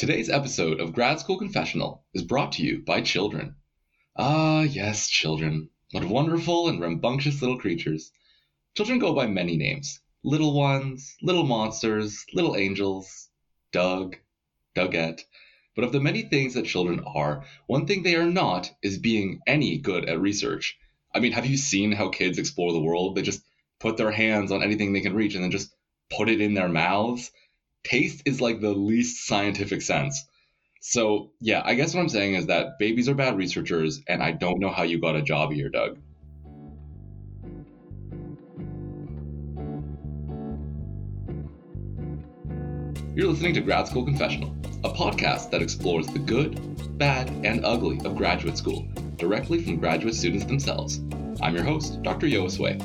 Today's episode of Grad School Confessional is brought to you by children. Ah, yes, children. What wonderful and rambunctious little creatures. Children go by many names little ones, little monsters, little angels, Doug, Dougette. But of the many things that children are, one thing they are not is being any good at research. I mean, have you seen how kids explore the world? They just put their hands on anything they can reach and then just put it in their mouths taste is like the least scientific sense. So, yeah, I guess what I'm saying is that babies are bad researchers, and I don't know how you got a job here, Doug. You're listening to Grad School Confessional, a podcast that explores the good, bad, and ugly of graduate school, directly from graduate students themselves. I'm your host, Dr. Yoasway.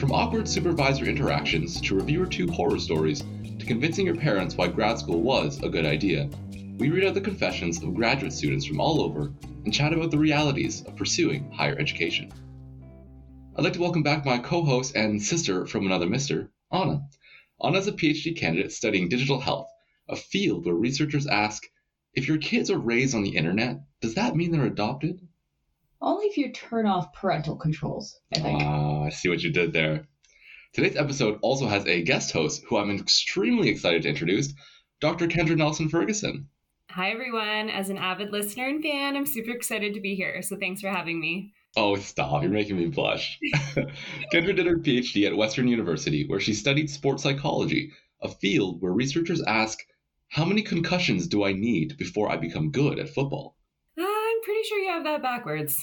From awkward supervisor interactions to reviewer two horror stories, to convincing your parents why grad school was a good idea, we read out the confessions of graduate students from all over and chat about the realities of pursuing higher education. I'd like to welcome back my co host and sister from another mister, Anna. Anna is a PhD candidate studying digital health, a field where researchers ask if your kids are raised on the internet, does that mean they're adopted? Only if you turn off parental controls, I think. Ah, I see what you did there. Today's episode also has a guest host who I'm extremely excited to introduce, Dr. Kendra Nelson Ferguson. Hi, everyone. As an avid listener and fan, I'm super excited to be here. So thanks for having me. Oh, stop. You're making me blush. Kendra did her PhD at Western University, where she studied sports psychology, a field where researchers ask, How many concussions do I need before I become good at football? Uh, I'm pretty sure you have that backwards.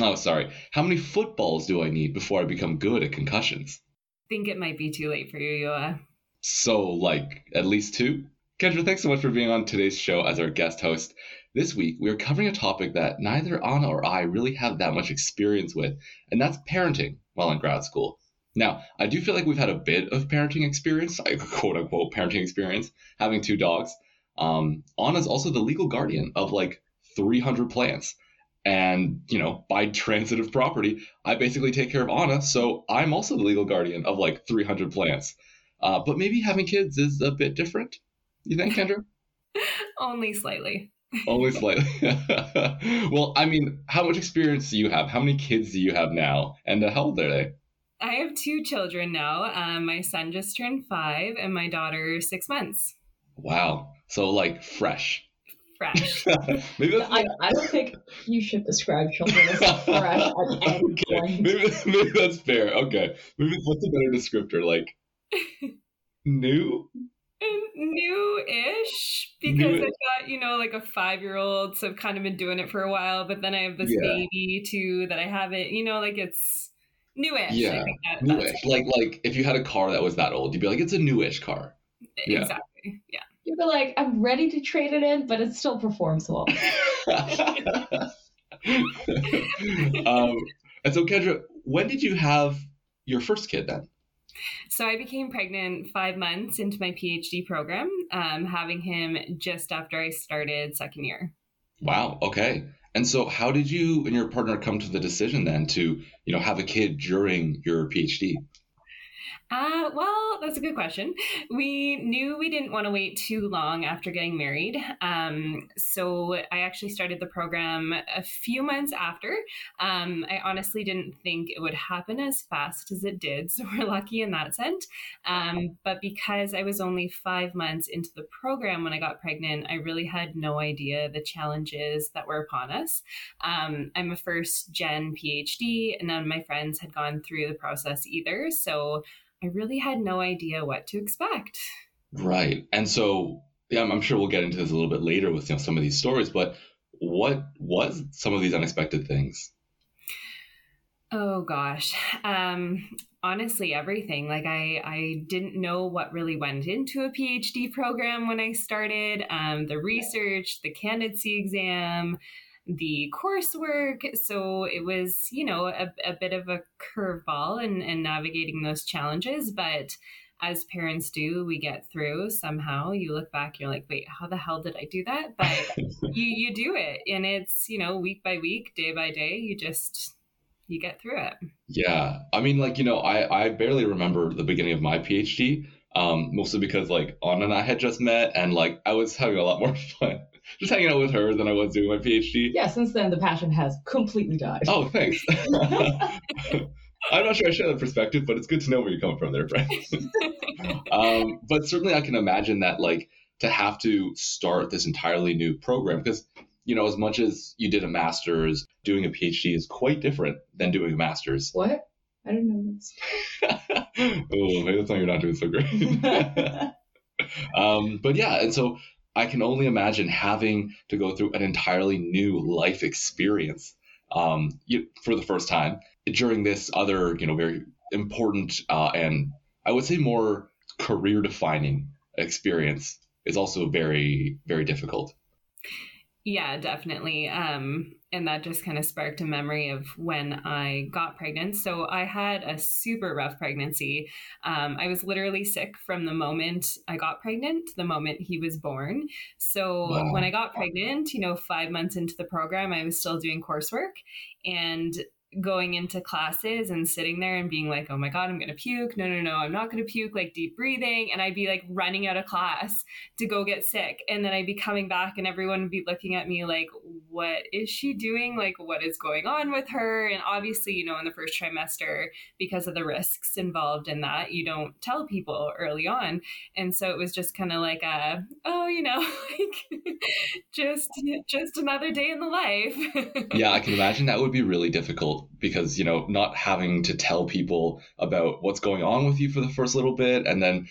Oh, sorry. How many footballs do I need before I become good at concussions? Think it might be too late for you, Yoa. So, like, at least two? Kendra, thanks so much for being on today's show as our guest host. This week, we are covering a topic that neither Anna or I really have that much experience with, and that's parenting while in grad school. Now, I do feel like we've had a bit of parenting experience, quote unquote parenting experience, having two dogs. Um, Anna's also the legal guardian of like 300 plants. And, you know, by transitive property, I basically take care of Anna. So I'm also the legal guardian of like 300 plants. Uh, but maybe having kids is a bit different. You think, Kendra? Only slightly. Only slightly. well, I mean, how much experience do you have? How many kids do you have now? And uh, how old are they? I have two children now. Um, my son just turned five, and my daughter six months. Wow. So, like, fresh fresh. maybe that's I, I, don't think you should describe children as fresh at any okay. point. Maybe, maybe that's fair. Okay. Maybe what's a better descriptor? Like new? New-ish because New-ish. I've got you know like a five-year-old, so I've kind of been doing it for a while. But then I have this yeah. baby too that I haven't. You know, like it's newish. Yeah, that, newish. Like like if you had a car that was that old, you'd be like, it's a newish car. Exactly. Yeah you'd be like, I'm ready to trade it in, but it still performs well. um, and so, Kendra, when did you have your first kid then? So I became pregnant five months into my PhD program, um, having him just after I started second year. Wow. Okay. And so, how did you and your partner come to the decision then to, you know, have a kid during your PhD? Uh, well, that's a good question. We knew we didn't want to wait too long after getting married. Um, so I actually started the program a few months after. Um, I honestly didn't think it would happen as fast as it did. So we're lucky in that sense. Um, but because I was only five months into the program when I got pregnant, I really had no idea the challenges that were upon us. Um, I'm a first gen PhD, and none of my friends had gone through the process either. So I really had no idea what to expect. Right. And so, yeah, I'm, I'm sure we'll get into this a little bit later with you know, some of these stories, but what was some of these unexpected things? Oh gosh. Um, honestly, everything. Like I, I didn't know what really went into a PhD program when I started. Um, the research, the candidacy exam, the coursework. So it was, you know, a, a bit of a curveball in, in navigating those challenges. But as parents do, we get through somehow. You look back, you're like, wait, how the hell did I do that? But you, you do it. And it's, you know, week by week, day by day, you just you get through it. Yeah. I mean, like, you know, I, I barely remember the beginning of my PhD, Um, mostly because like Anna and I had just met, and like I was having a lot more fun just hanging out with her than I was doing my PhD. Yeah, since then the passion has completely died. Oh, thanks. I'm not sure I share that perspective, but it's good to know where you come from there, friend. um, but certainly, I can imagine that like to have to start this entirely new program because you know as much as you did a master's, doing a PhD is quite different than doing a master's. what? I didn't know this. oh, maybe that's why you're not doing so great. um, but yeah, and so I can only imagine having to go through an entirely new life experience um, for the first time during this other, you know, very important uh, and I would say more career defining experience is also very, very difficult. Yeah, definitely. Um, and that just kind of sparked a memory of when I got pregnant. So I had a super rough pregnancy. Um, I was literally sick from the moment I got pregnant to the moment he was born. So Wow. when I got pregnant, you know, five months into the program, I was still doing coursework and going into classes and sitting there and being like, oh my God, I'm going to puke. No, no, no, I'm not going to puke, like deep breathing. And I'd be like running out of class to go get sick. And then I'd be coming back and everyone would be looking at me like, what is she doing? Like, what is going on with her? And obviously, you know, in the first trimester, because of the risks involved in that, you don't tell people early on. And so it was just kind of like a, oh, you know, like just just another day in the life. yeah, I can imagine that would be really difficult because, you know, not having to tell people about what's going on with you for the first little bit and then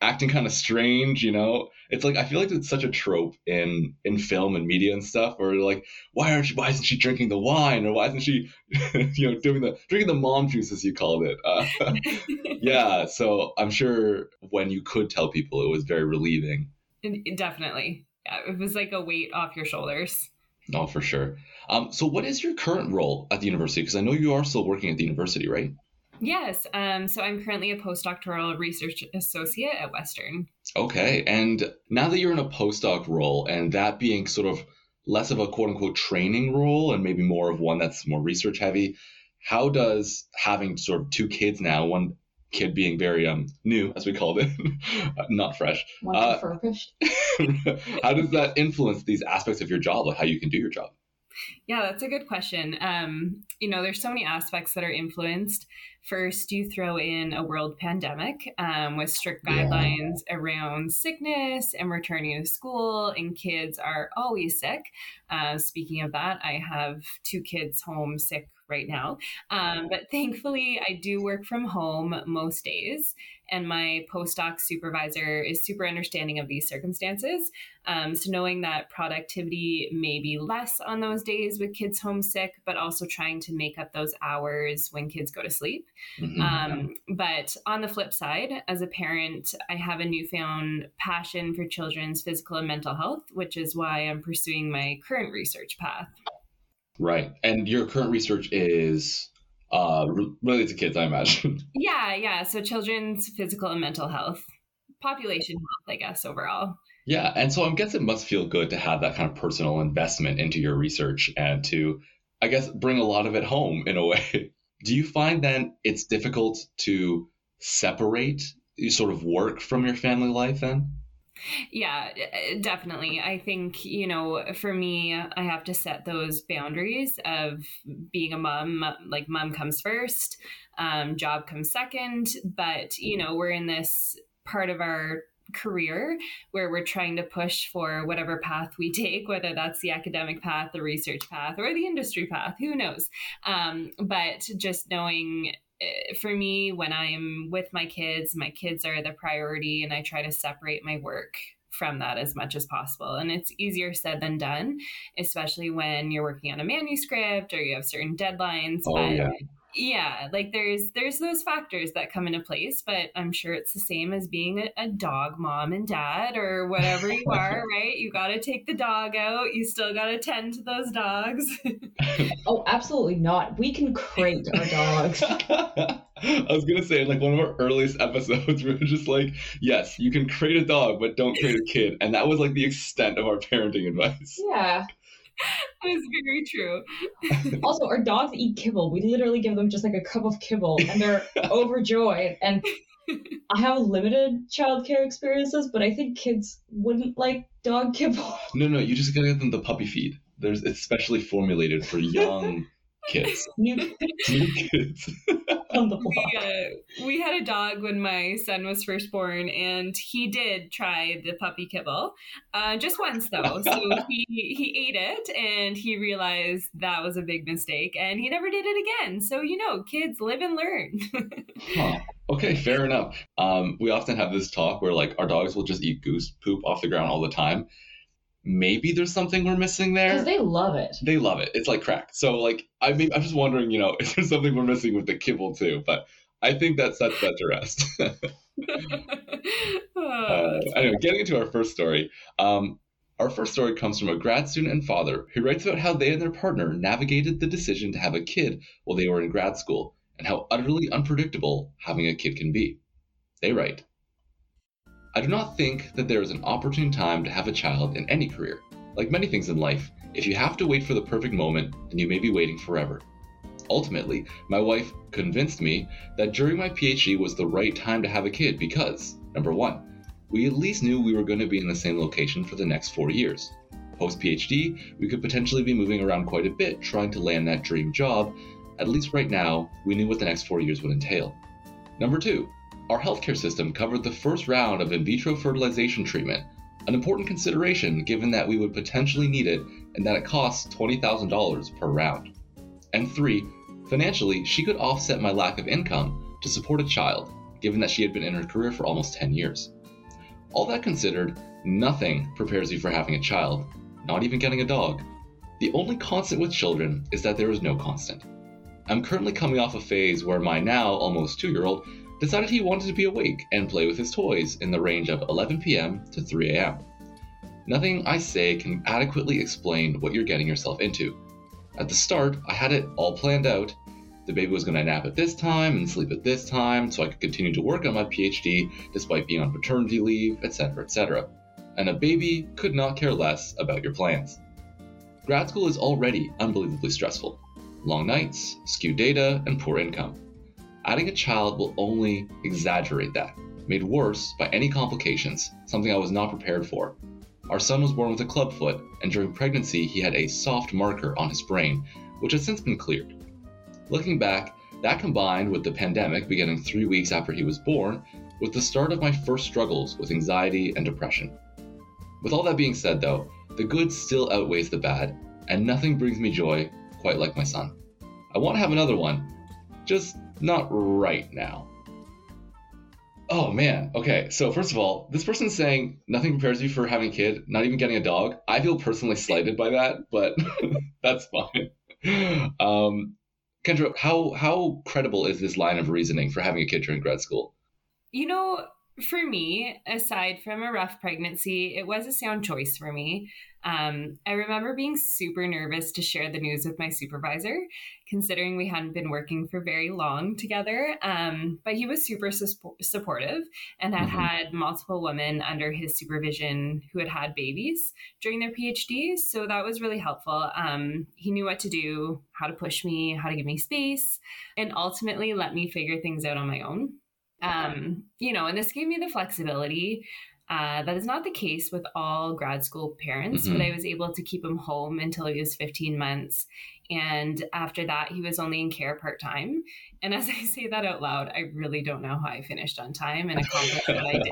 acting kind of strange, you know. It's like I feel like it's such a trope in in film and media and stuff where like why aren't she why isn't she drinking the wine or why isn't she you know doing the drinking the mom juice as you called it. Uh, yeah, so I'm sure when you could tell people it was very relieving. Definitely. Yeah, it was like a weight off your shoulders. Oh, for sure. Um, so what is your current role at the university? Because I know you are still working at the university, right? Yes. Um, so I'm currently a postdoctoral research associate at Western. Okay. And now that you're in a postdoc role and that being sort of less of a quote unquote training role and maybe more of one that's more research heavy, how does having sort of two kids now, one kid being very um new, as we called it, not fresh, One Uh, refurbished. how does that influence these aspects of your job, like how you can do your job? Yeah, that's a good question. Um, you know, there's so many aspects that are influenced. First, you throw in a world pandemic um, with strict Yeah. guidelines around sickness and returning to school, and kids are always sick. Uh, speaking of that, I have two kids home sick right now. Um, but thankfully, I do work from home most days, and my postdoc supervisor is super understanding of these circumstances. Um, so knowing that productivity may be less on those days with kids homesick, but also trying to make up those hours when kids go to sleep. Mhm. Um, but on the flip side, as a parent, I have a newfound passion for children's physical and mental health, which is why I'm pursuing my current research path. Right. And your current research is uh, related to kids, I imagine. Yeah, yeah. So children's physical and mental health, population health, I guess, overall. Yeah, and so I guess it must feel good to have that kind of personal investment into your research and to, I guess, bring a lot of it home in a way. Do you find then it's difficult to separate your sort of work from your family life then? Yeah, eh, definitely. I think, you know, for me, I have to set those boundaries of being a mom, like mom comes first, um, job comes second. But, you know, we're in this part of our career where we're trying to push for whatever path we take, whether that's the academic path, the research path, or the industry path, who knows? Um, but just knowing Eh, for me, when I'm with my kids, my kids are the priority, and I try to separate my work from that as much as possible. And it's easier said than done, especially when you're working on a manuscript or you have certain deadlines. Oh, but yeah. Yeah, like there's there's those factors that come into place, but I'm sure it's the same as being a, a dog mom and dad or whatever you are, right? You got to take the dog out. You still got to tend to those dogs. Oh, absolutely not. We can crate our dogs. I was gonna say, like one of our earliest episodes, we were just like, yes, you can create a dog, but don't create a kid. And that was like the extent of our parenting advice. Yeah. that is very true. Also, our dogs eat kibble. We literally give them just like a cup of kibble, and they're overjoyed. And I have limited childcare experiences, but I think kids wouldn't like dog kibble. No, no, you just gotta get them the puppy feed. There's it's specially formulated for young kids. New New kids. On the block. we, uh, we had a dog when my son was first born, and he did try the puppy kibble, uh, just once though. So he he ate it, and he realized that was a big mistake, and he never did it again. So you know, kids live and learn. Huh. Okay, fair enough. Um, we often have this talk where like our dogs will just eat goose poop off the ground all the time. Maybe there's something we're missing there. Because they love it. they love it. It's like crack. So like I mean I'm just wondering, you know, if there's something we're missing with the kibble too. But I think that sets that to rest. Oh, uh, anyway, getting into our first story. Um, our first story comes from a grad student and father who writes about how they and their partner navigated the decision to have a kid while they were in grad school and how utterly unpredictable having a kid can be. They write I do not think that there is an opportune time to have a child in any career. Like many things in life, if you have to wait for the perfect moment, then you may be waiting forever. Ultimately, my wife convinced me that during my PhD was the right time to have a kid because, number one, we at least knew we were going to be in the same location for the next four years. Post PhD, we could potentially be moving around quite a bit trying to land that dream job. At least right now, we knew what the next four years would entail. Number two, our healthcare system covered the first round of in vitro fertilization treatment, an important consideration given that we would potentially need it and that it costs $20,000 per round. And three, financially, she could offset my lack of income to support a child, given that she had been in her career for almost 10 years. All that considered, nothing prepares you for having a child, not even getting a dog. The only constant with children is that there is no constant. I'm currently coming off a phase where my now almost two year old decided he wanted to be awake and play with his toys in the range of 11 p.m. to 3 a.m. Nothing I say can adequately explain what you're getting yourself into. At the start, I had it all planned out. The baby was going to nap at this time and sleep at this time so I could continue to work on my PhD despite being on paternity leave, etc., etc. And a baby could not care less about your plans. Grad school is already unbelievably stressful. Long nights, skewed data, and poor income. Adding a child will only exaggerate that, made worse by any complications, something I was not prepared for. Our son was born with a club foot, and during pregnancy, he had a soft marker on his brain, which has since been cleared. Looking back, that combined with the pandemic beginning three weeks after he was born, was the start of my first struggles with anxiety and depression. With all that being said, though, the good still outweighs the bad, and nothing brings me joy quite like my son. I want to have another one, just not right now. Oh man, okay. So first of all, this person's saying nothing prepares you for having a kid, not even getting a dog. I feel personally slighted by that, but that's fine. Um, Kendra, how how credible is this line of reasoning for having a kid during grad school? You know, for me, aside from a rough pregnancy, it was a sound choice for me. Um, I remember being super nervous to share the news with my supervisor, considering we hadn't been working for very long together. Um, but he was super su- supportive and had Mhm. had multiple women under his supervision who had had babies during their PhDs. So that was really helpful. Um, he knew what to do, how to push me, how to give me space, and ultimately let me figure things out on my own. Um, you know, and this gave me the flexibility. Uh, that is not the case with all grad school parents, but I was able to keep him home until he was 15 months. And after that, he was only in care part time. And as I say that out loud, I really don't know how I finished on time and accomplished what I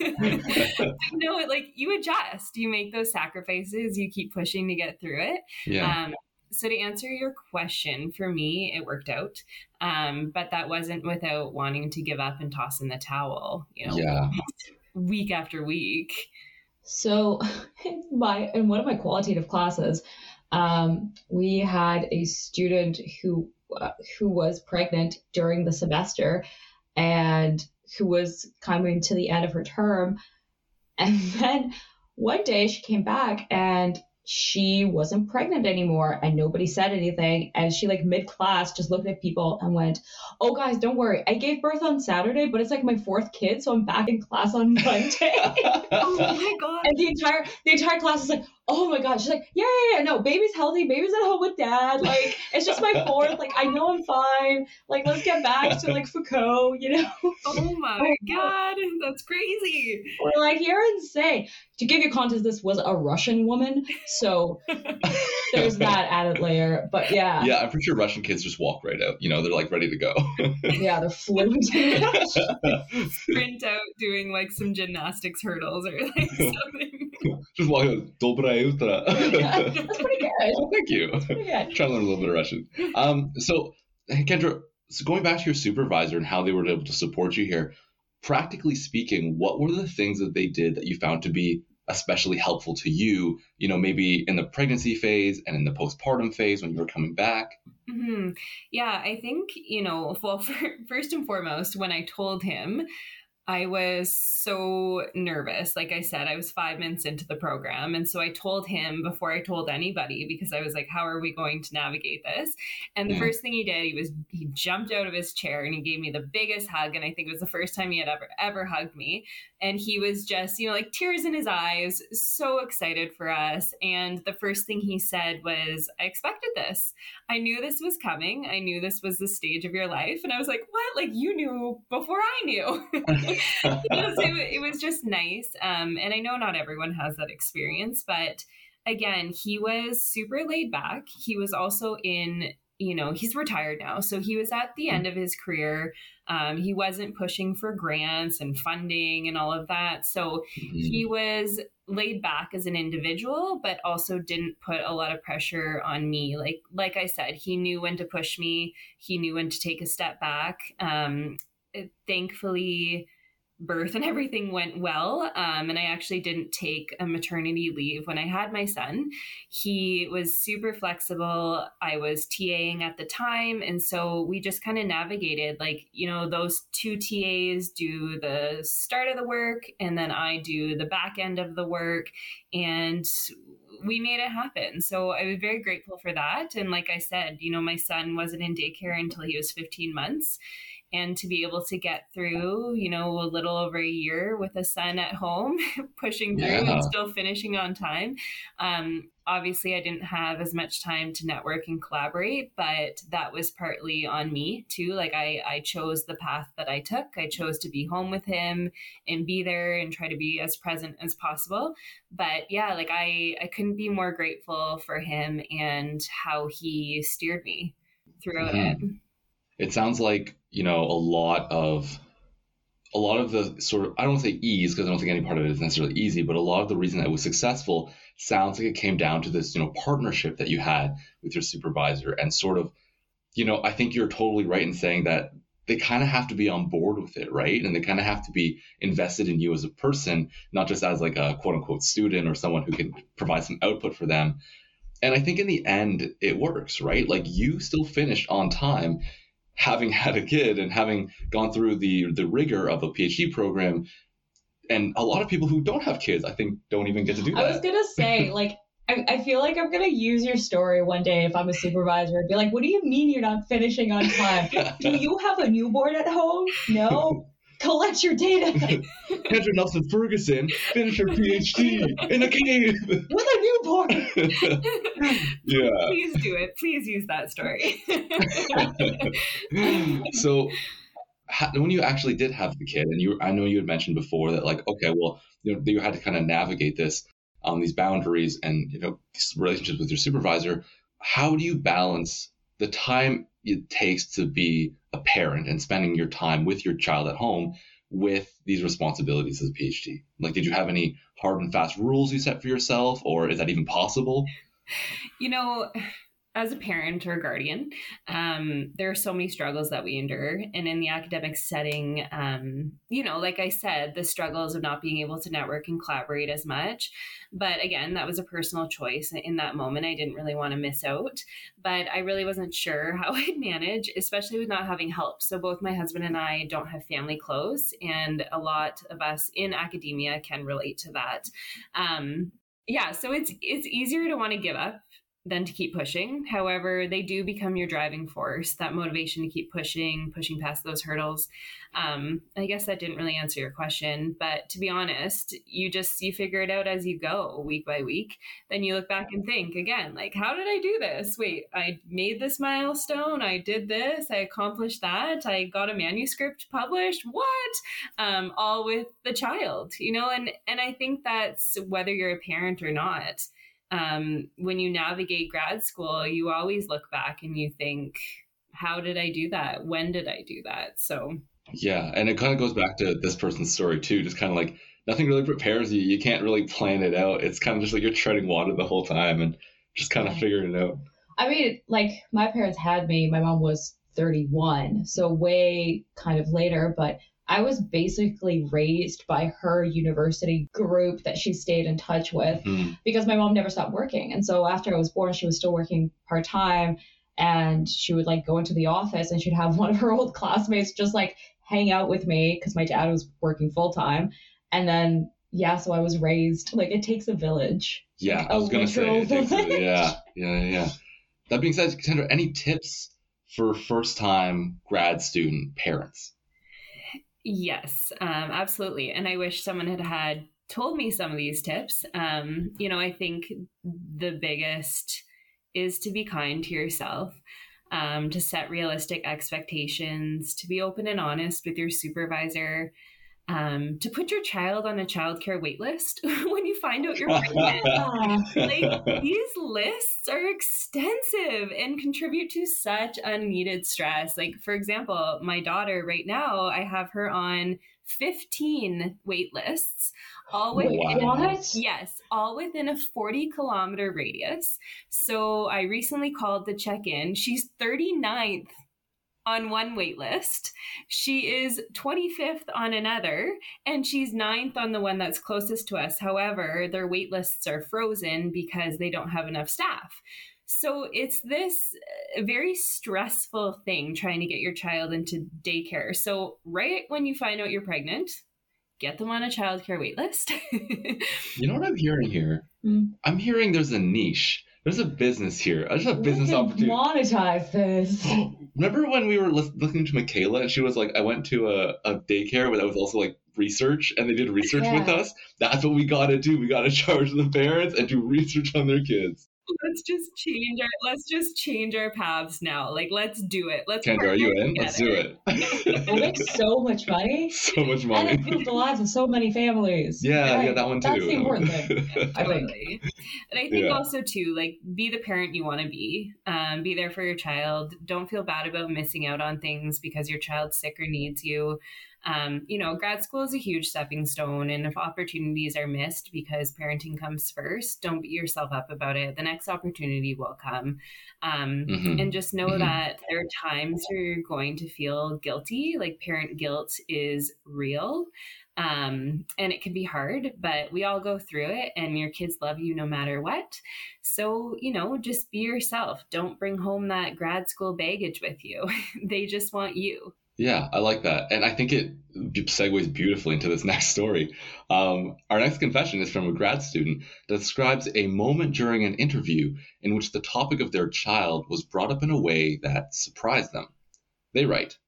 did. no, it like you adjust, you make those sacrifices, you keep pushing to get through it. Yeah. Um, so to answer your question, for me, it worked out, um, but that wasn't without wanting to give up and toss in the towel. You know, yeah. week after week. So, in my in one of my qualitative classes, um, we had a student who uh, who was pregnant during the semester, and who was coming to the end of her term, and then one day she came back and she wasn't pregnant anymore and nobody said anything. And she like mid class just looked at people and went oh guys don't worry. I gave birth on saturday but it's like my fourth kid so i'm back in class on monday. Oh my god! and the entire the entire class is like, oh my god she's like yeah yeah yeah no baby's healthy. Baby's at home with dad. Like it's just my fourth. Like i know i'm fine. Like let's get back to like foucault you know? Oh my oh god. That's crazy. We're like you're insane. To give you context this was a russian woman so there's that added layer. But yeah. Yeah i'm pretty sure russian kids just walk right out. You know they're like ready to go. Yeah they're fluent sprint out doing like some gymnastics hurdles or like something just walk out dobra utra yeah, that's pretty good oh, thank you good. try to learn a little bit of russian um so kendra so going back to your supervisor and how they were able to support you here practically speaking what were the things that they did that you found to be especially helpful to you, you know, maybe in the pregnancy phase and in the postpartum phase when you were coming back? Mm-hmm. Yeah, I think, you know, well, for, first and foremost, when I told him, I was so nervous. Like I said, I was five minutes into the program. And so I told him before I told anybody because I was like, how are we going to navigate this? And the yeah. first thing he did, he was, he jumped out of his chair and he gave me the biggest hug. And I think it was the first time he had ever, ever hugged me. And he was just, you know, like tears in his eyes, so excited for us. And the first thing he said was, I expected this. I knew this was coming. I knew this was the stage of your life. And I was like, what? Like you knew before I knew. it, it, was just nice. Um, and I know not everyone has that experience, but again, he was super laid back. He was also in, you know, he's retired now. So he was at the end of his career. Um, he wasn't pushing for grants and funding and all of that. So mm-hmm. he was laid back as an individual, but also didn't put a lot of pressure on me. Like like I said, he knew when to push me. He knew when to take a step back. Um, thankfully, birth and everything went well. Um, and I actually didn't take a maternity leave when I had my son. He was super flexible. I was TAing at the time. And so we just kind of navigated like, you know, those two TAs do the start of the work and then I do the back end of the work. And we made it happen. So I was very grateful for that. And like I said, you know, my son wasn't in daycare until he was 15 months and to be able to get through, you know, a little over a year with a son at home, pushing through yeah. and still finishing on time. Um, obviously, I didn't have as much time to network and collaborate, but that was partly on me too. Like I, I chose the path that I took. I chose to be home with him and be there and try to be as present as possible. But yeah, like I, I couldn't be more grateful for him and how he steered me throughout mm-hmm. it it sounds like you know a lot of a lot of the sort of I don't say ease because I don't think any part of it is necessarily easy, but a lot of the reason that it was successful sounds like it came down to this you know partnership that you had with your supervisor and sort of you know I think you're totally right in saying that they kind of have to be on board with it, right? And they kind of have to be invested in you as a person, not just as like a quote unquote student or someone who can provide some output for them. And I think in the end, it works, right? Like you still finished on time having had a kid and having gone through the the rigor of a PhD program. And a lot of people who don't have kids, I think, don't even get to do that. I was gonna say, like, I, I feel like I'm gonna use your story one day if I'm a supervisor and be like, "What do you mean you're not finishing on time? do you have a newborn at home? No collect your data. Kendra Nelson Ferguson finished her PhD in a cave with a newborn. yeah. Please do it. Please use that story. so, when you actually did have the kid, and you, I know you had mentioned before that, like, okay, well, you know, you had to kind of navigate this, um, these boundaries, and you know, these relationships with your supervisor. How do you balance the time it takes to be a parent and spending your time with your child at home with these responsibilities as a PhD? Like, did you have any hard and fast rules you set for yourself, or is that even possible? You know, as a parent or a guardian, um, there are so many struggles that we endure. And in the academic setting, um, you know, like I said, the struggles of not being able to network and collaborate as much. But again, that was a personal choice. In that moment, I didn't really want to miss out. But I really wasn't sure how I'd manage, especially with not having help. So both my husband and I don't have family close, and a lot of us in academia can relate to that. Um, yeah, so it's it's easier to want to give up than to keep pushing. However, they do become your driving force, that motivation to keep pushing, pushing past those hurdles. Um, I guess that didn't really answer your question, but to be honest, you just you figure it out as you go, week by week. Then you look back and think again, like, how did I do this? Wait, I made this milestone. I did this. I accomplished that. I got a manuscript published. What? Um, all with the child, you know. And and I think that's whether you're a parent or not um, when you navigate grad school, you always look back and you think, how did I do that? When did I do that? So, yeah. And it kind of goes back to this person's story, too. Just kind of like nothing really prepares you. You can't really plan it out. It's kind of just like you're treading water the whole time and just kind of figuring it out. I mean, like my parents had me, my mom was 31, so way kind of later, but I was basically raised by her university group that she stayed in touch with mm-hmm. because my mom never stopped working. And so after I was born, she was still working part time and she would like go into the office and she'd have one of her old classmates just like hang out with me because my dad was working full time. And then, yeah, so I was raised like it takes a village. Yeah, I was going to say, a, yeah, yeah, yeah. That being said, Cassandra, any tips for first time grad student parents? Yes, um, absolutely. And I wish someone had had told me some of these tips. Um, you know, I think the biggest is to be kind to yourself, um, to set realistic expectations, to be open and honest with your supervisor, um, to put your child on a childcare wait list when you find out you're pregnant. like these lists are extensive and contribute to such unneeded stress. Like for example, my daughter right now, I have her on 15 wait lists all within what? yes all within a 40 kilometer radius so i recently called to check in she's 39th on one wait list. She is 25th on another, and she's ninth on the one that's closest to us. However, their wait lists are frozen because they don't have enough staff. So it's this uh, very stressful thing trying to get your child into daycare. So, right when you find out you're pregnant, get them on a childcare wait list. you know what I'm hearing here? Mm. I'm hearing there's a niche there's a business here. There's a business opportunity. Monetize this. Remember when we were listening to Michaela and she was like, I went to a, a daycare, but that was also like research and they did research yeah. with us. That's what we got to do. We got to charge the parents and do research on their kids let's just change our let's just change our paths now. Like let's do it. Let's Kendra, are you in? Let's do it. we'll make so much money. So much money. And improve the lives of so many families. Yeah, yeah, that one too. That's the important thing. I think. And I think yeah. also too, like be the parent you want to be. Um, be there for your child. Don't feel bad about missing out on things because your child's sick or needs you um, you know, grad school is a huge stepping stone. And if opportunities are missed because parenting comes first, don't beat yourself up about it. The next opportunity will come. Um, mm-hmm. And just know mm-hmm. that there are times where you're going to feel guilty, like parent guilt is real. Um, and it can be hard, but we all go through it, and your kids love you no matter what. So, you know, just be yourself. Don't bring home that grad school baggage with you. they just want you. Yeah, I like that. And I think it segues beautifully into this next story. Um, our next confession is from a grad student that describes a moment during an interview in which the topic of their child was brought up in a way that surprised them. They write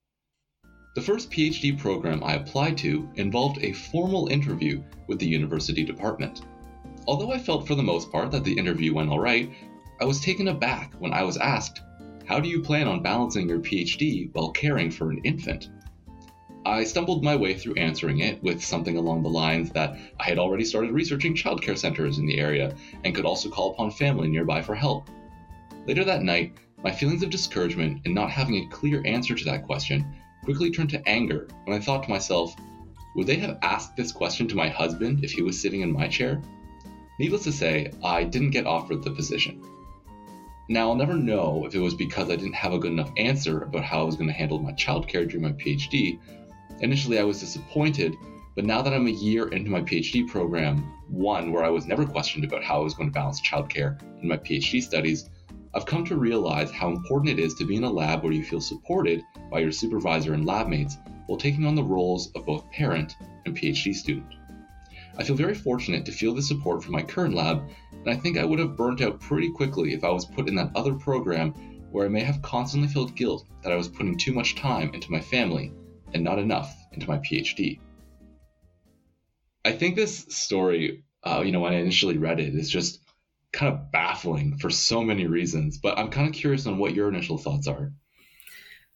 The first PhD program I applied to involved a formal interview with the university department. Although I felt for the most part that the interview went alright, I was taken aback when I was asked how do you plan on balancing your PhD while caring for an infant? I stumbled my way through answering it with something along the lines that I had already started researching childcare centers in the area and could also call upon family nearby for help. Later that night, my feelings of discouragement and not having a clear answer to that question quickly turned to anger when I thought to myself, would they have asked this question to my husband if he was sitting in my chair? Needless to say, I didn't get offered the position. Now, I'll never know if it was because I didn't have a good enough answer about how I was going to handle my childcare during my PhD. Initially, I was disappointed, but now that I'm a year into my PhD program, one where I was never questioned about how I was going to balance childcare in my PhD studies, I've come to realize how important it is to be in a lab where you feel supported by your supervisor and lab mates while taking on the roles of both parent and PhD student. I feel very fortunate to feel the support from my current lab and I think I would have burnt out pretty quickly if I was put in that other program where I may have constantly felt guilt that I was putting too much time into my family and not enough into my PhD. I think this story, uh, you know, when I initially read it, is just kind of baffling for so many reasons. But I'm kind of curious on what your initial thoughts are.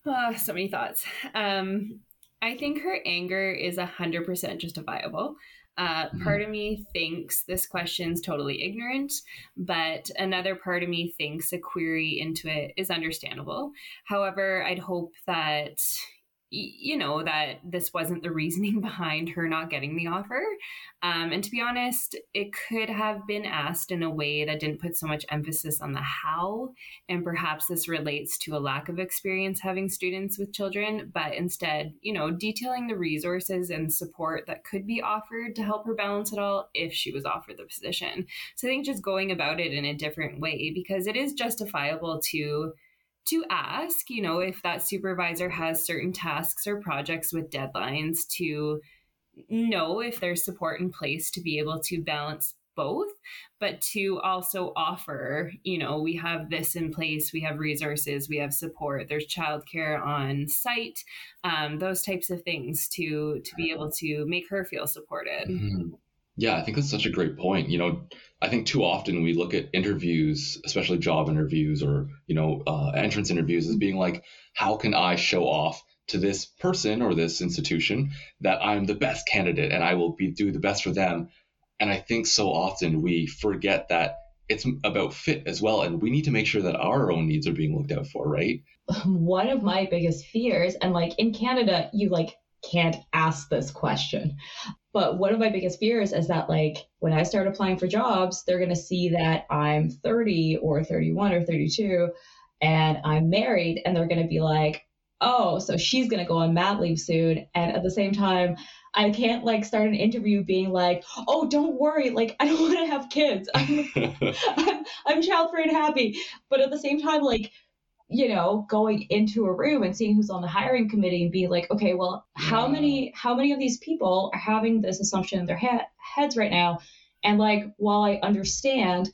Oh, so many thoughts. Um, I think her anger is 100% justifiable. Uh, mm-hmm. Part of me thinks this question's totally ignorant, but another part of me thinks a query into it is understandable. However, I'd hope that you know that this wasn't the reasoning behind her not getting the offer. Um, and to be honest it could have been asked in a way that didn't put so much emphasis on the how and perhaps this relates to a lack of experience having students with children but instead you know detailing the resources and support that could be offered to help her balance it all if she was offered the position. So i think just going about it in a different way because it is justifiable to to ask, you know, if that supervisor has certain tasks or projects with deadlines to know if there's support in place to be able to balance both, but to also offer, you know, we have this in place, we have resources, we have support, there's childcare on site, um, those types of things to to be able to make her feel supported. Mm-hmm. Yeah, I think that's such a great point. You know, I think too often we look at interviews, especially job interviews or you know uh, entrance interviews, as being like, how can I show off to this person or this institution that I'm the best candidate and I will be do the best for them. And I think so often we forget that it's about fit as well, and we need to make sure that our own needs are being looked out for, right? One of my biggest fears, and like in Canada, you like can't ask this question. But one of my biggest fears is that, like, when I start applying for jobs, they're going to see that I'm 30 or 31 or 32 and I'm married, and they're going to be like, oh, so she's going to go on mat leave soon. And at the same time, I can't like start an interview being like, oh, don't worry, like I don't want to have kids. I'm, I'm, I'm child free and happy. But at the same time, like you know going into a room and seeing who's on the hiring committee and be like okay well how many how many of these people are having this assumption in their he- heads right now? And like while i understand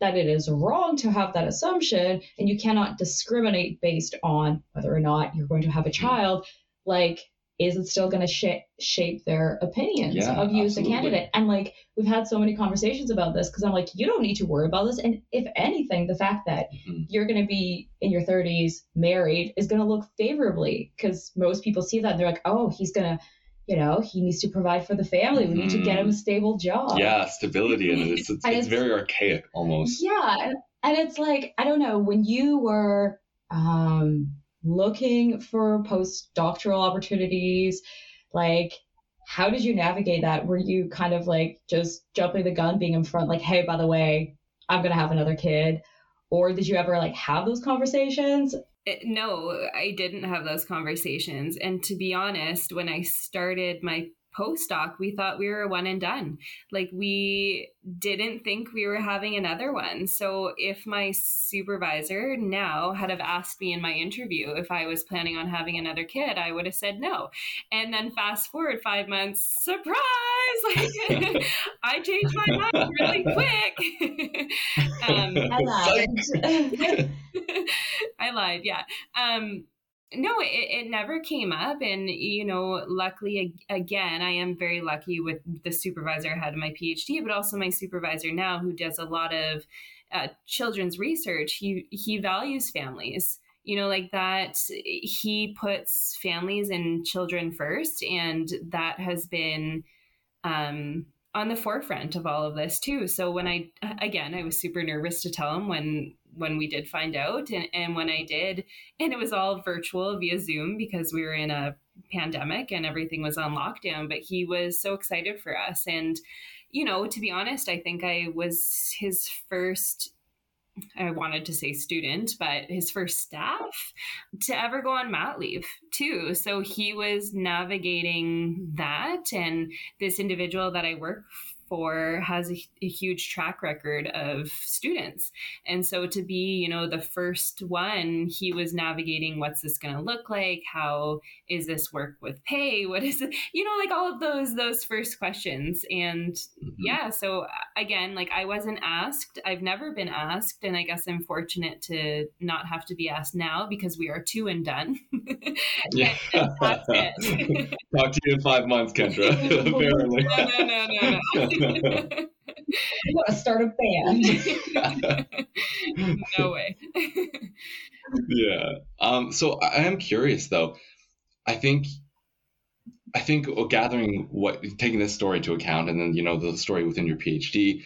that it is wrong to have that assumption and you cannot discriminate based on whether or not you're going to have a mm-hmm. child like is it still going to sh- shape their opinions yeah, of you as a candidate? And like we've had so many conversations about this because I'm like, you don't need to worry about this. And if anything, the fact that mm-hmm. you're going to be in your 30s married is going to look favorably because most people see that and they're like, oh, he's going to. You know, he needs to provide for the family. We need to get him a mm-hmm. stable job. Yeah, stability, and it's it's, and it's, it's very archaic almost. Yeah, and, and it's like I don't know when you were um looking for postdoctoral opportunities? Like, how did you navigate that? Were you kind of like just jumping the gun, being in front, like, hey, by the way, I'm going to have another kid? Or did you ever like have those conversations? No, I didn't have those conversations. And to be honest, when I started my postdoc, we thought we were one and done. Like we didn't think we were having another one. So if my supervisor now had have asked me in my interview if I was planning on having another kid, I would have said no. And then fast forward five months, surprise! Like I changed my mind really quick. um, I lied. I lied. Yeah. Um, no it, it never came up and you know luckily again i am very lucky with the supervisor i had my phd but also my supervisor now who does a lot of uh, children's research. He he values families. You know like that he puts families and children first and that has been um on the forefront of all of this too. So when i again i was super nervous to tell him when when we did find out and, and when I did, and it was all virtual via Zoom because we were in a pandemic and everything was on lockdown, but he was so excited for us. And, you know, to be honest, I think I was his first I wanted to say student, but his first staff to ever go on mat leave too. So he was navigating that and this individual that I work for has a, a, huge track record of students. And so to be, you know, the first one, he was navigating what's this going to look like? How is this work with pay? What is it? You know, like all of those those first questions. And mm-hmm. yeah, so again, like I wasn't asked. I've never been asked, and I guess I'm fortunate to not have to be asked now because we are two and done. yeah. Talk to you in five months, Kendra. Apparently. No, no, no, no, no. I'm gonna start a band. no way. yeah. Um, so I am curious though. I think I think gathering what taking this story to account and then you know the story within your PhD,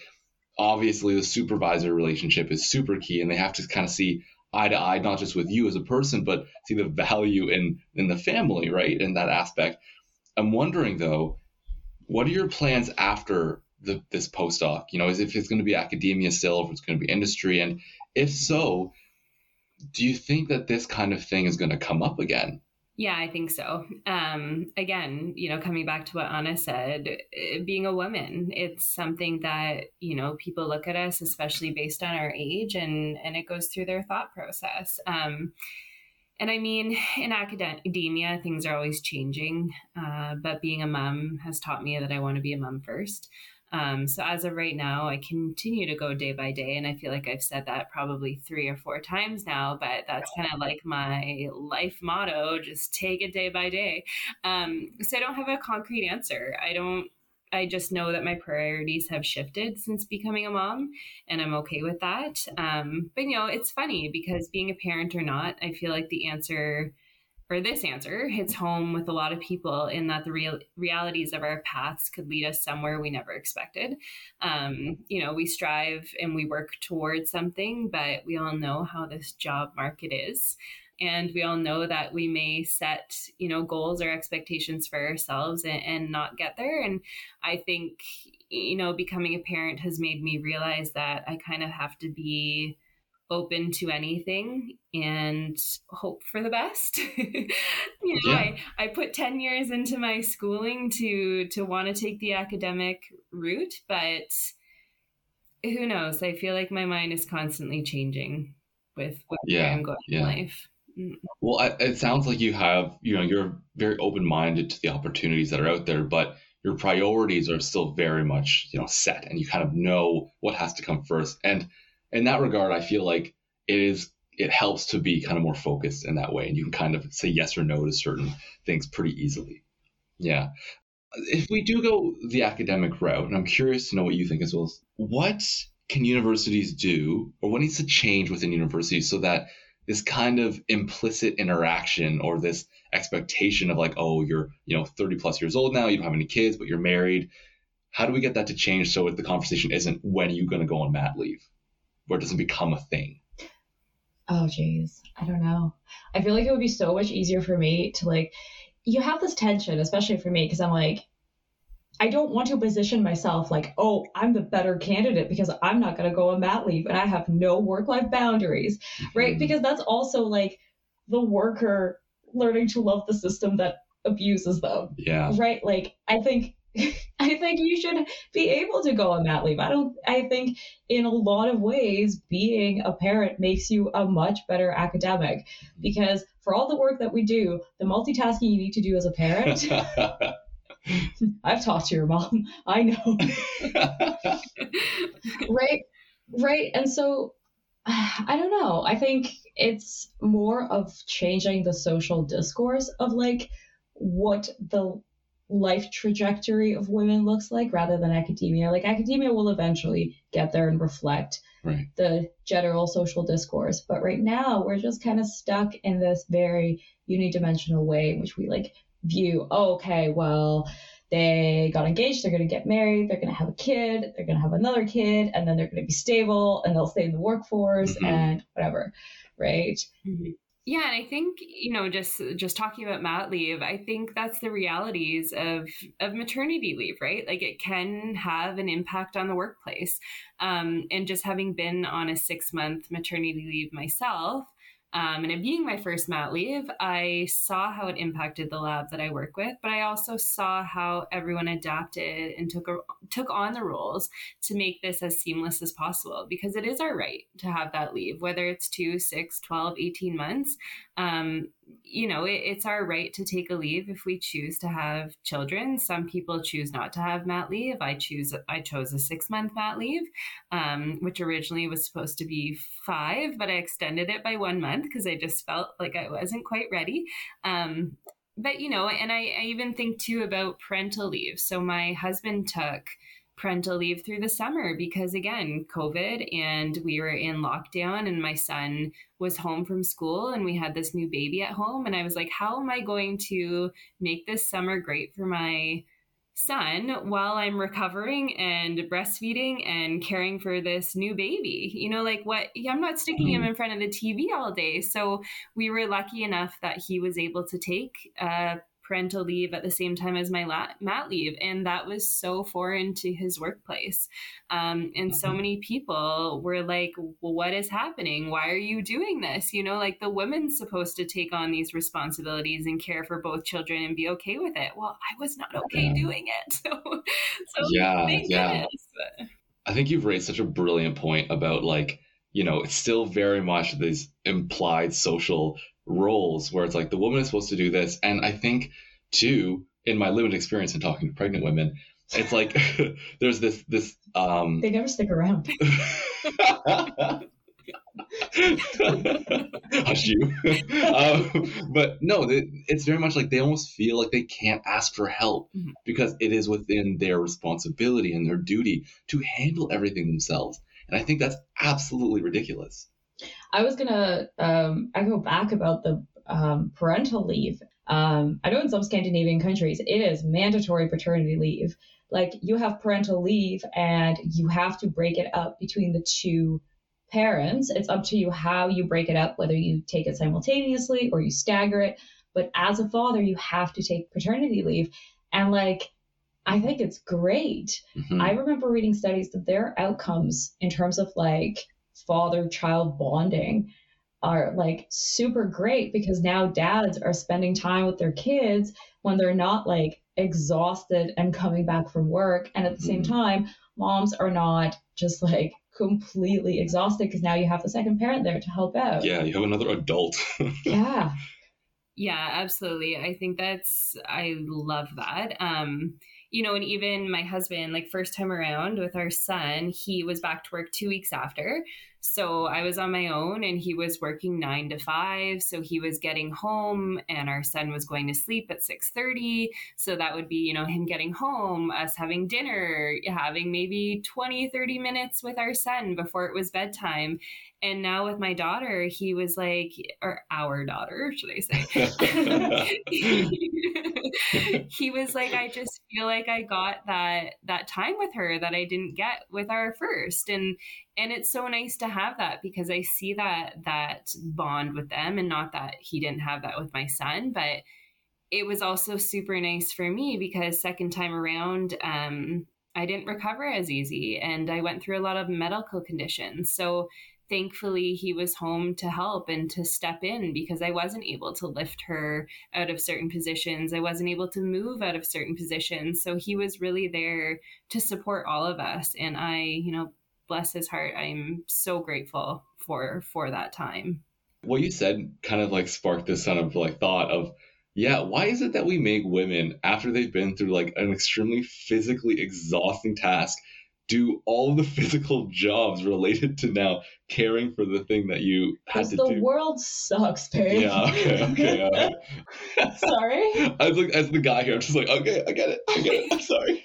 obviously the supervisor relationship is super key and they have to kind of see eye to eye not just with you as a person but see the value in in the family, right? In that aspect. I'm wondering though, what are your plans after the, this postdoc? You know, is if it's going to be academia still, if it's going to be industry, and if so, do you think that this kind of thing is going to come up again? Yeah, I think so. Um, again, you know, coming back to what Anna said, being a woman, it's something that you know people look at us, especially based on our age, and and it goes through their thought process. Um, and I mean, in academia, things are always changing. Uh, but being a mom has taught me that I want to be a mom first. Um, so as of right now, I continue to go day by day, and I feel like I've said that probably three or four times now. But that's kind of like my life motto: just take it day by day. Um, so I don't have a concrete answer. I don't I just know that my priorities have shifted since becoming a mom, and I'm okay with that. Um, but you know, it's funny because being a parent or not, I feel like the answer or this answer hits home with a lot of people in that the real realities of our paths could lead us somewhere we never expected. Um, you know, we strive and we work towards something, but we all know how this job market is and we all know that we may set you know goals or expectations for ourselves and, and, not get there and i think you know becoming a parent has made me realize that i kind of have to be open to anything and hope for the best you know yeah. I, I put 10 years into my schooling to to want to take the academic route but who knows i feel like my mind is constantly changing with where yeah, i'm going yeah. in life mm-hmm. well, I, it sounds like you have, you know, you're very open minded to the opportunities that are out there, but your priorities are still very much, you know, set and you kind of know what has to come first. And in that regard, I feel like it is, it helps to be kind of more focused in that way. And you can kind of say yes or no to certain things pretty easily. Yeah. If we do go the academic route, and I'm curious to know what you think as well, what can universities do or what needs to change within universities so that this kind of implicit interaction or this expectation of like, oh, you're, you know, 30 plus years old now, you don't have any kids, but you're married. How do we get that to change so the conversation isn't when are you going to go on mat leave, where it doesn't become a thing? Oh, geez. I don't know. I feel like it would be so much easier for me to like, you have this tension, especially for me, because I'm like, I don't want to position myself like, oh, I'm the better candidate because I'm not going to go on mat leave and I have no work life boundaries, mm-hmm. right? Because that's also like the worker learning to love the system that abuses them. Yeah. Right? Like, I think. I think you should be able to go on that leave. I don't I think in a lot of ways being a parent makes you a much better academic because for all the work that we do, the multitasking you need to do as a parent I've talked to your mom. I know. right? Right. And so I don't know. I think it's more of changing the social discourse of like what the life trajectory of women looks like rather than academia. Like academia will eventually get there and reflect right. the general social discourse. But right now we're just kind of stuck in this very unidimensional way in which we like view, oh, okay, well, they got engaged, they're going to get married, they're going to have a kid, they're going to have another kid, and then they're going to be stable and they'll stay in the workforce mm-hmm. and whatever, right? Mm-hmm. Yeah, and I think you know, just just talking about mat leave, I think that's the realities of of maternity leave, right? Like it can have an impact on the workplace, um, and just having been on a six month maternity leave myself, Um, and it being my first mat leave, I saw how it impacted the lab that I work with, but I also saw how everyone adapted and took a, took on the roles to make this as seamless as possible because it is our right to have that leave, whether it's two, six, 12, 18 months. Um, you know, it, it's our right to take a leave if we choose to have children. Some people choose not to have mat leave. I choose, I chose a six month mat leave, um, which originally was supposed to be five, but I extended it by one month because I just felt like I wasn't quite ready. Um, but you know, and I, I even think too about parental leave. So my husband took parental leave through the summer because again covid and we were in lockdown and my son was home from school and we had this new baby at home. And i was like how am i going to make this summer great for my son while i'm recovering and breastfeeding and caring for this new baby? You know like what i'm not sticking him mm-hmm. in front of the tv all day. So we were lucky enough that he was able to take uh, parental leave at the same time as my lat- mat leave. And that was so foreign to his workplace. Um, and so mm-hmm. many people were like, well, what is happening? Why are you doing this? You know, like the woman's supposed to take on these responsibilities and care for both children and be okay with it. Well, I was not okay doing it. So, so yeah, yeah. I think you've raised such a brilliant point about like, you know, it's still very much these implied social roles where it's like the woman is supposed to do this. And I think, too, in my limited experience in talking to pregnant women, it's like there's this this um they never stick around hush you um, but no it's very much like they almost feel like they can't ask for help mm-hmm. because it is within their responsibility and their duty to handle everything themselves and i think that's absolutely ridiculous I was gonna um, echo back about the um, parental leave. Um, I know in some Scandinavian countries it is mandatory paternity leave. Like you have parental leave and you have to break it up between the two parents. It's up to you how you break it up, whether you take it simultaneously or you stagger it. But as a father, you have to take paternity leave. And like, I think it's great. Mm-hmm. I remember reading studies that their outcomes in terms of like father child bonding are like super great because now dads are spending time with their kids when they're not like exhausted and coming back from work. And at the same mm-hmm. time, moms are not just like completely exhausted because now you have the second parent there to help out. Yeah, you have another adult. yeah. Yeah, absolutely. I think that's I love that. Um you know, and even my husband, like first time around with our son, he was back to work two weeks after. So I was on my own and he was working nine to five. So he was getting home and our son was going to sleep at 6.30. So that would be, you know, him getting home, us having dinner, having maybe 20, 30 minutes with our son before it was bedtime. And now with my daughter, he was like, or our daughter, should I say? he was like, I just feel like I got that that time with her that I didn't get with our first. And and it's so nice to have that because I see that that bond with them and not that he didn't have that with my son, but it was also super nice for me because second time around um I didn't recover as easy and I went through a lot of medical conditions. So thankfully he was home to help and to step in because I wasn't able to lift her out of certain positions. I wasn't able to move out of certain positions. So he was really there to support all of us. And I, you know, bless his heart, I'm so grateful for for that time. What you said kind of like sparked this kind of like thought of yeah, why is it that we make women after they've been through like an extremely physically exhausting task do all the physical jobs related to now caring for the thing that you had to the do. The world sucks, babe. Yeah, okay, okay. Uh, sorry? I was like, as the guy here, I'm just like, okay, I get it. I get it. I'm sorry.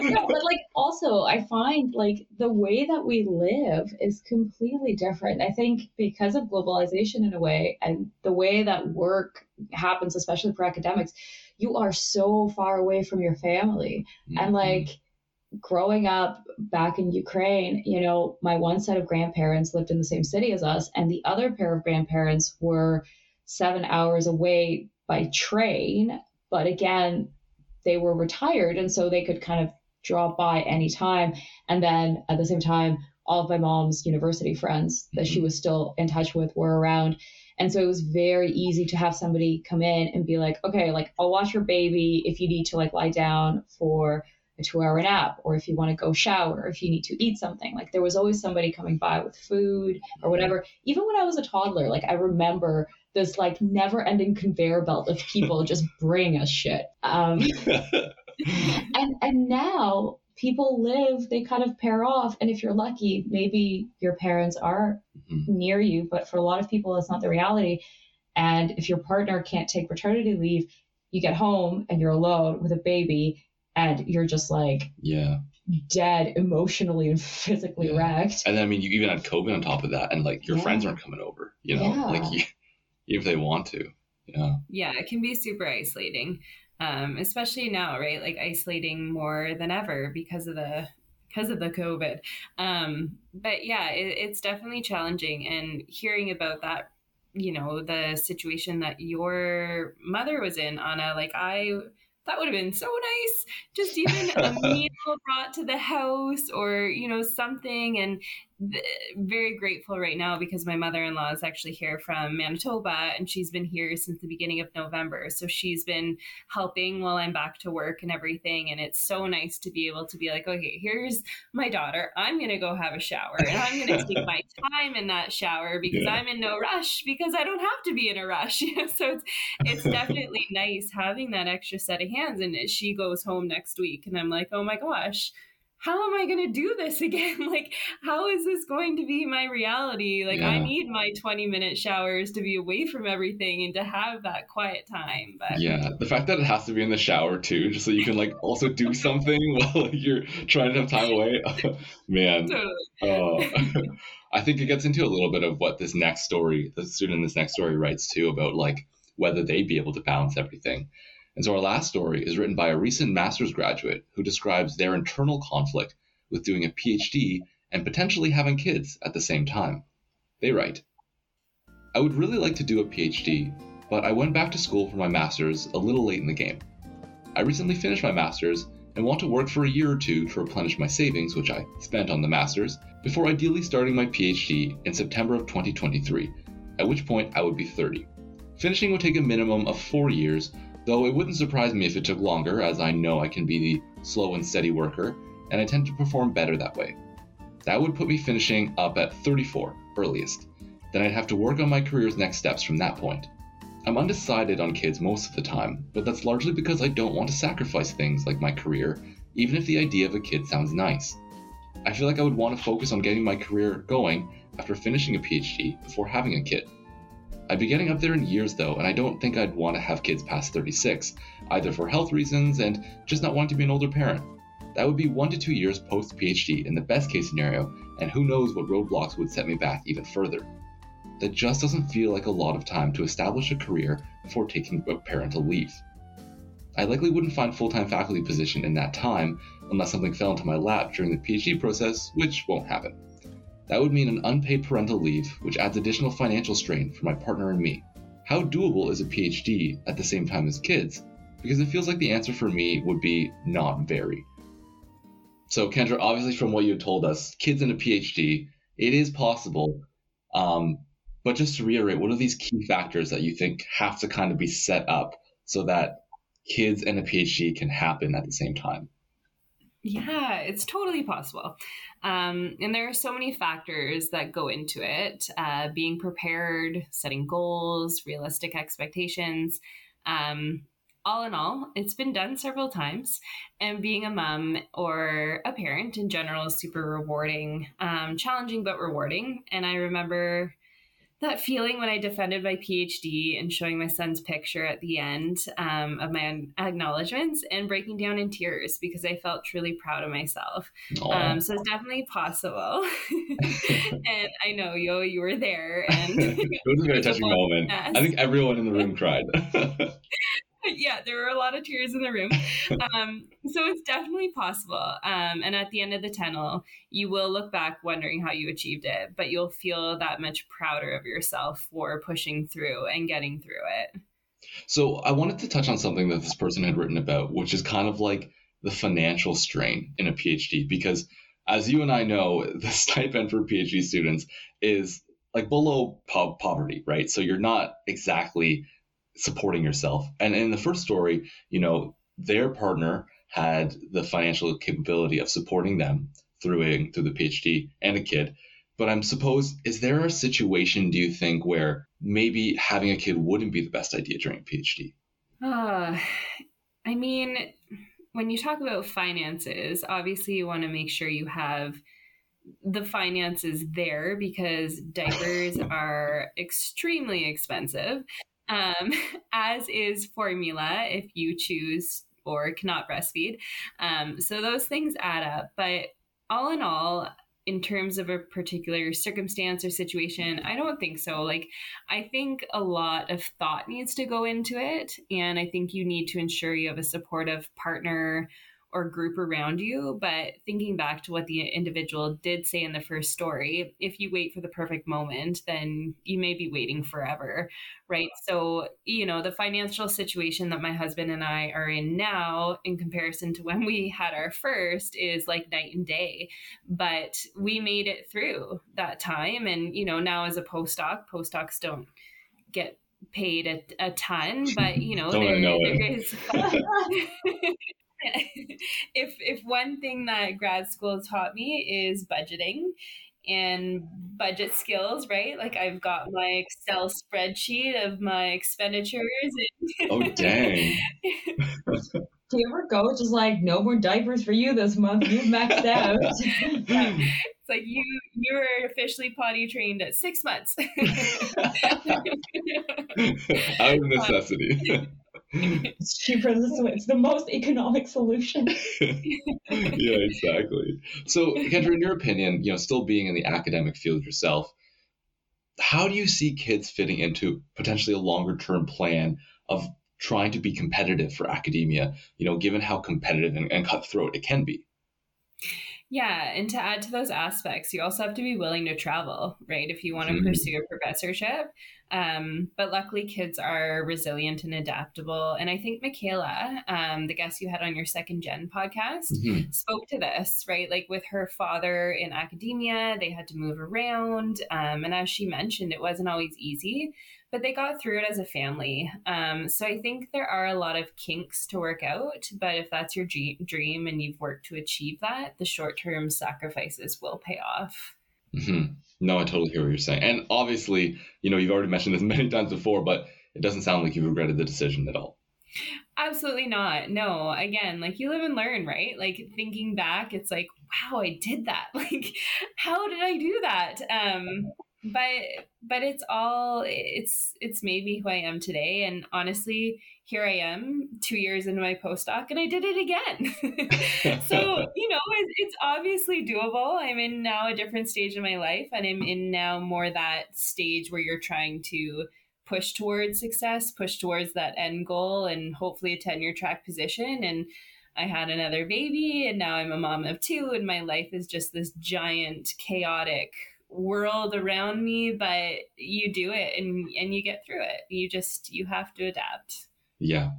no, but like, also, I find like the way that we live is completely different. I think because of globalization in a way and the way that work happens, especially for academics, you are so far away from your family. Mm-hmm. And like, growing up back in Ukraine, you know, my one set of grandparents lived in the same city as us, and the other pair of grandparents were seven hours away by train. But again, they were retired, and so they could kind of drop by anytime. And then at the same time, all of my mom's university friends that she mm-hmm. was still in touch with were around. And so it was very easy to have somebody come in and be like, okay, like I'll watch your baby if you need to like lie down for a two hour nap or if you want to go shower, if you need to eat something. Like there was always somebody coming by with food or whatever. Even when I was a toddler, like I remember this like never ending conveyor belt of people just bringing us shit. Um, and and now people live, they kind of pair off. And if you're lucky, maybe your parents are mm-hmm. near you, but for a lot of people, it's not the reality. And if your partner can't take paternity leave, you get home and you're alone with a baby and you're just like, yeah, dead emotionally and physically yeah. wrecked. And then, I mean, you even had COVID on top of that, and like your yeah. friends aren't coming over, you know, yeah. like you, if they want to. Yeah. Yeah, it can be super isolating um, especially now, right? Like isolating more than ever because of the because of the COVID. Um, but yeah, it, it's definitely challenging. And hearing about that, you know, the situation that your mother was in, Anna, like I that would have been so nice. Just even a meal brought to the house or, you know, something. And very grateful right now because my mother-in-law is actually here from Manitoba and she's been here since the beginning of November. So she's been helping while I'm back to work and everything and it's so nice to be able to be like, okay, here's my daughter. I'm going to go have a shower and I'm going to take my time in that shower because yeah. I'm in no rush because I don't have to be in a rush. so it's it's definitely nice having that extra set of hands and she goes home next week and I'm like, "Oh my gosh, how am I going to do this again? like, how is this going to be my reality? Like, yeah. I need my 20 minute showers to be away from everything and to have that quiet time. But yeah, the fact that it has to be in the shower too, just so you can like also do something while you're trying to have time away. Man, totally. uh, I think it gets into a little bit of what this next story, the student in this next story writes too about like whether they'd be able to balance everything. And so our last story is written by a recent master's graduate who describes their internal conflict with doing a PhD and potentially having kids at the same time. They write I would really like to do a PhD, but I went back to school for my master's a little late in the game. I recently finished my master's and want to work for a year or two to replenish my savings, which I spent on the master's, before ideally starting my PhD in September of 2023, at which point I would be 30. Finishing would take a minimum of four years, Though it wouldn't surprise me if it took longer, as I know I can be the slow and steady worker, and I tend to perform better that way. That would put me finishing up at 34, earliest. Then I'd have to work on my career's next steps from that point. I'm undecided on kids most of the time, but that's largely because I don't want to sacrifice things like my career, even if the idea of a kid sounds nice. I feel like I would want to focus on getting my career going after finishing a PhD before having a kid. I'd be getting up there in years though, and I don't think I'd want to have kids past 36, either for health reasons and just not wanting to be an older parent. That would be one to two years post PhD in the best case scenario, and who knows what roadblocks would set me back even further. That just doesn't feel like a lot of time to establish a career before taking parental leave. I likely wouldn't find full-time faculty position in that time unless something fell into my lap during the PhD process, which won't happen. That would mean an unpaid parental leave, which adds additional financial strain for my partner and me. How doable is a PhD at the same time as kids? Because it feels like the answer for me would be not very. So, Kendra, obviously, from what you told us, kids and a PhD, it is possible. Um, but just to reiterate, what are these key factors that you think have to kind of be set up so that kids and a PhD can happen at the same time? Yeah, it's totally possible. Um, and there are so many factors that go into it uh, being prepared, setting goals, realistic expectations. Um, all in all, it's been done several times, and being a mom or a parent in general is super rewarding, um, challenging but rewarding. And I remember that feeling when I defended my PhD and showing my son's picture at the end um, of my acknowledgments and breaking down in tears because I felt truly proud of myself. Um, so it's definitely possible. and I know, Yo, you were there. And it was a very touching moment. I think everyone in the room cried. yeah, there were a lot of tears in the room. Um, so it's definitely possible. Um, and at the end of the tunnel, you will look back wondering how you achieved it, but you'll feel that much prouder of yourself for pushing through and getting through it. So I wanted to touch on something that this person had written about, which is kind of like the financial strain in a PhD, because as you and I know, the stipend for PhD students is like below po- poverty, right? So you're not exactly supporting yourself. And in the first story, you know, their partner had the financial capability of supporting them through a, through the PhD and a kid. But I'm suppose is there a situation do you think where maybe having a kid wouldn't be the best idea during a PhD? Uh, I mean, when you talk about finances, obviously you want to make sure you have the finances there because diapers are extremely expensive, um, as is formula if you choose or cannot breastfeed. Um, so those things add up. But all in all, in terms of a particular circumstance or situation, I don't think so. Like, I think a lot of thought needs to go into it. And I think you need to ensure you have a supportive partner or group around you. But thinking back to what the individual did say in the first story, if you wait for the perfect moment, then you may be waiting forever, right? So, you know, the financial situation that my husband and I are in now, in comparison to when we had our first, is like night and day. But we made it through that time. And, you know, now as a postdoc, postdocs don't get paid a, a ton, but you know, oh, there, know there is if if one thing that grad school taught me is budgeting and budget skills, right? Like I've got my Excel spreadsheet of my expenditures. And oh dang. Do you ever go just like no more diapers for you this month? You've maxed out. yeah. It's like you you're officially potty trained at six months. Out of necessity it's cheaper this way. It's the most economic solution. yeah, exactly. So, Kendra, in your opinion, you know, still being in the academic field yourself, how do you see kids fitting into potentially a longer term plan of trying to be competitive for academia, you know, given how competitive and, and cutthroat it can be? Yeah, and to add to those aspects, you also have to be willing to travel, right? If you want to mm-hmm. pursue a professorship. Um, but luckily, kids are resilient and adaptable. And I think Michaela, um, the guest you had on your second gen podcast, mm-hmm. spoke to this, right? Like with her father in academia, they had to move around. Um, and as she mentioned, it wasn't always easy but they got through it as a family. Um, so I think there are a lot of kinks to work out, but if that's your g- dream and you've worked to achieve that, the short term sacrifices will pay off. Mm-hmm. No, I totally hear what you're saying. And obviously, you know, you've already mentioned this many times before, but it doesn't sound like you regretted the decision at all. Absolutely not. No, again, like you live and learn, right? Like thinking back, it's like, wow, I did that. Like, how did I do that? Um, but but it's all it's it's made me who I am today. And honestly, here I am, two years into my postdoc, and I did it again. so you know, it's, it's obviously doable. I'm in now a different stage of my life, and I'm in now more that stage where you're trying to push towards success, push towards that end goal, and hopefully a tenure track position. And I had another baby, and now I'm a mom of two, and my life is just this giant, chaotic world around me but you do it and and you get through it. You just you have to adapt. Yeah.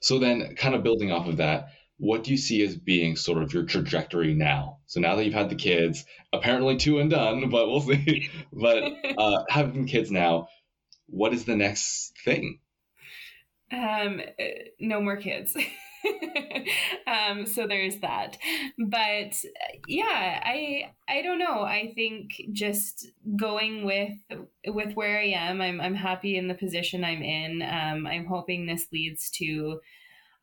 So then kind of building off of that what do you see as being sort of your trajectory now? So now that you've had the kids apparently two and done but we'll see. But uh, having kids now what is the next thing? Um uh, no more kids um, so there's that. But yeah, I I don't know. I think just going with with where I am, I'm I'm happy in the position I'm in. Um, I'm hoping this leads to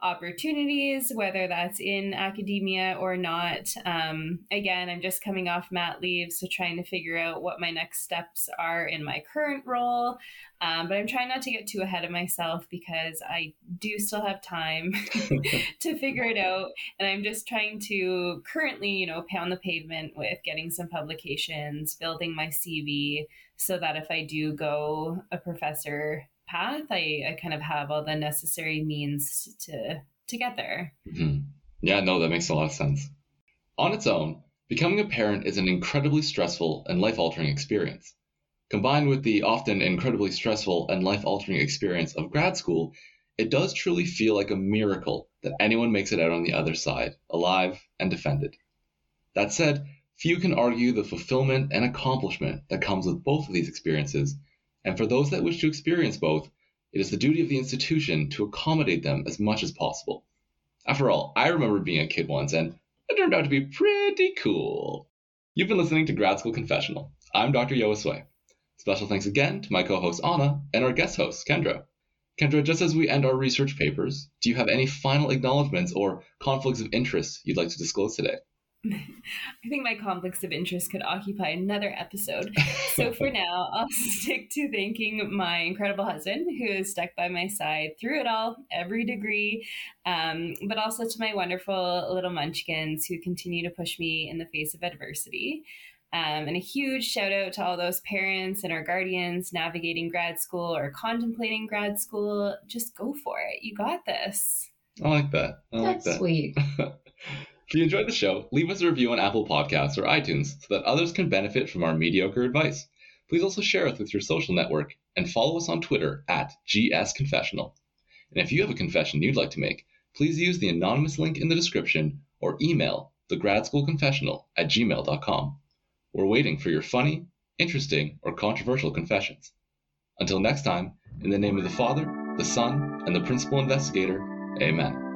opportunities, whether that's in academia or not. Um, again, I'm just coming off mat leave, so trying to figure out what my next steps are in my current role. Um, but I'm trying not to get too ahead of myself because I do still have time to figure it out. And I'm just trying to currently, you know, pound the pavement with getting some publications, building my CV so that if I do go a professor path, I, I kind of have all the necessary means to to get there. Mm-hmm. Yeah, no, that makes a lot of sense. On its own, becoming a parent is an incredibly stressful and life altering experience. Combined with the often incredibly stressful and life altering experience of grad school, it does truly feel like a miracle that anyone makes it out on the other side, alive and defended. That said, Few can argue the fulfillment and accomplishment that comes with both of these experiences, and for those that wish to experience both, it is the duty of the institution to accommodate them as much as possible. After all, I remember being a kid once, and it turned out to be pretty cool. You've been listening to Grad School Confessional. I'm Dr. Yoasway. Special thanks again to my co host Anna and our guest host, Kendra. Kendra, just as we end our research papers, do you have any final acknowledgments or conflicts of interest you'd like to disclose today? I think my conflicts of interest could occupy another episode. So for now, I'll stick to thanking my incredible husband who has stuck by my side through it all, every degree, um, but also to my wonderful little munchkins who continue to push me in the face of adversity. Um, and a huge shout out to all those parents and our guardians navigating grad school or contemplating grad school. Just go for it. You got this. I like that. I like That's that. sweet. If you enjoyed the show, leave us a review on Apple Podcasts or iTunes so that others can benefit from our mediocre advice. Please also share us with your social network and follow us on Twitter at GSConfessional. And if you have a confession you'd like to make, please use the anonymous link in the description or email thegradschoolconfessional at gmail.com. We're waiting for your funny, interesting, or controversial confessions. Until next time, in the name of the Father, the Son, and the Principal Investigator, Amen.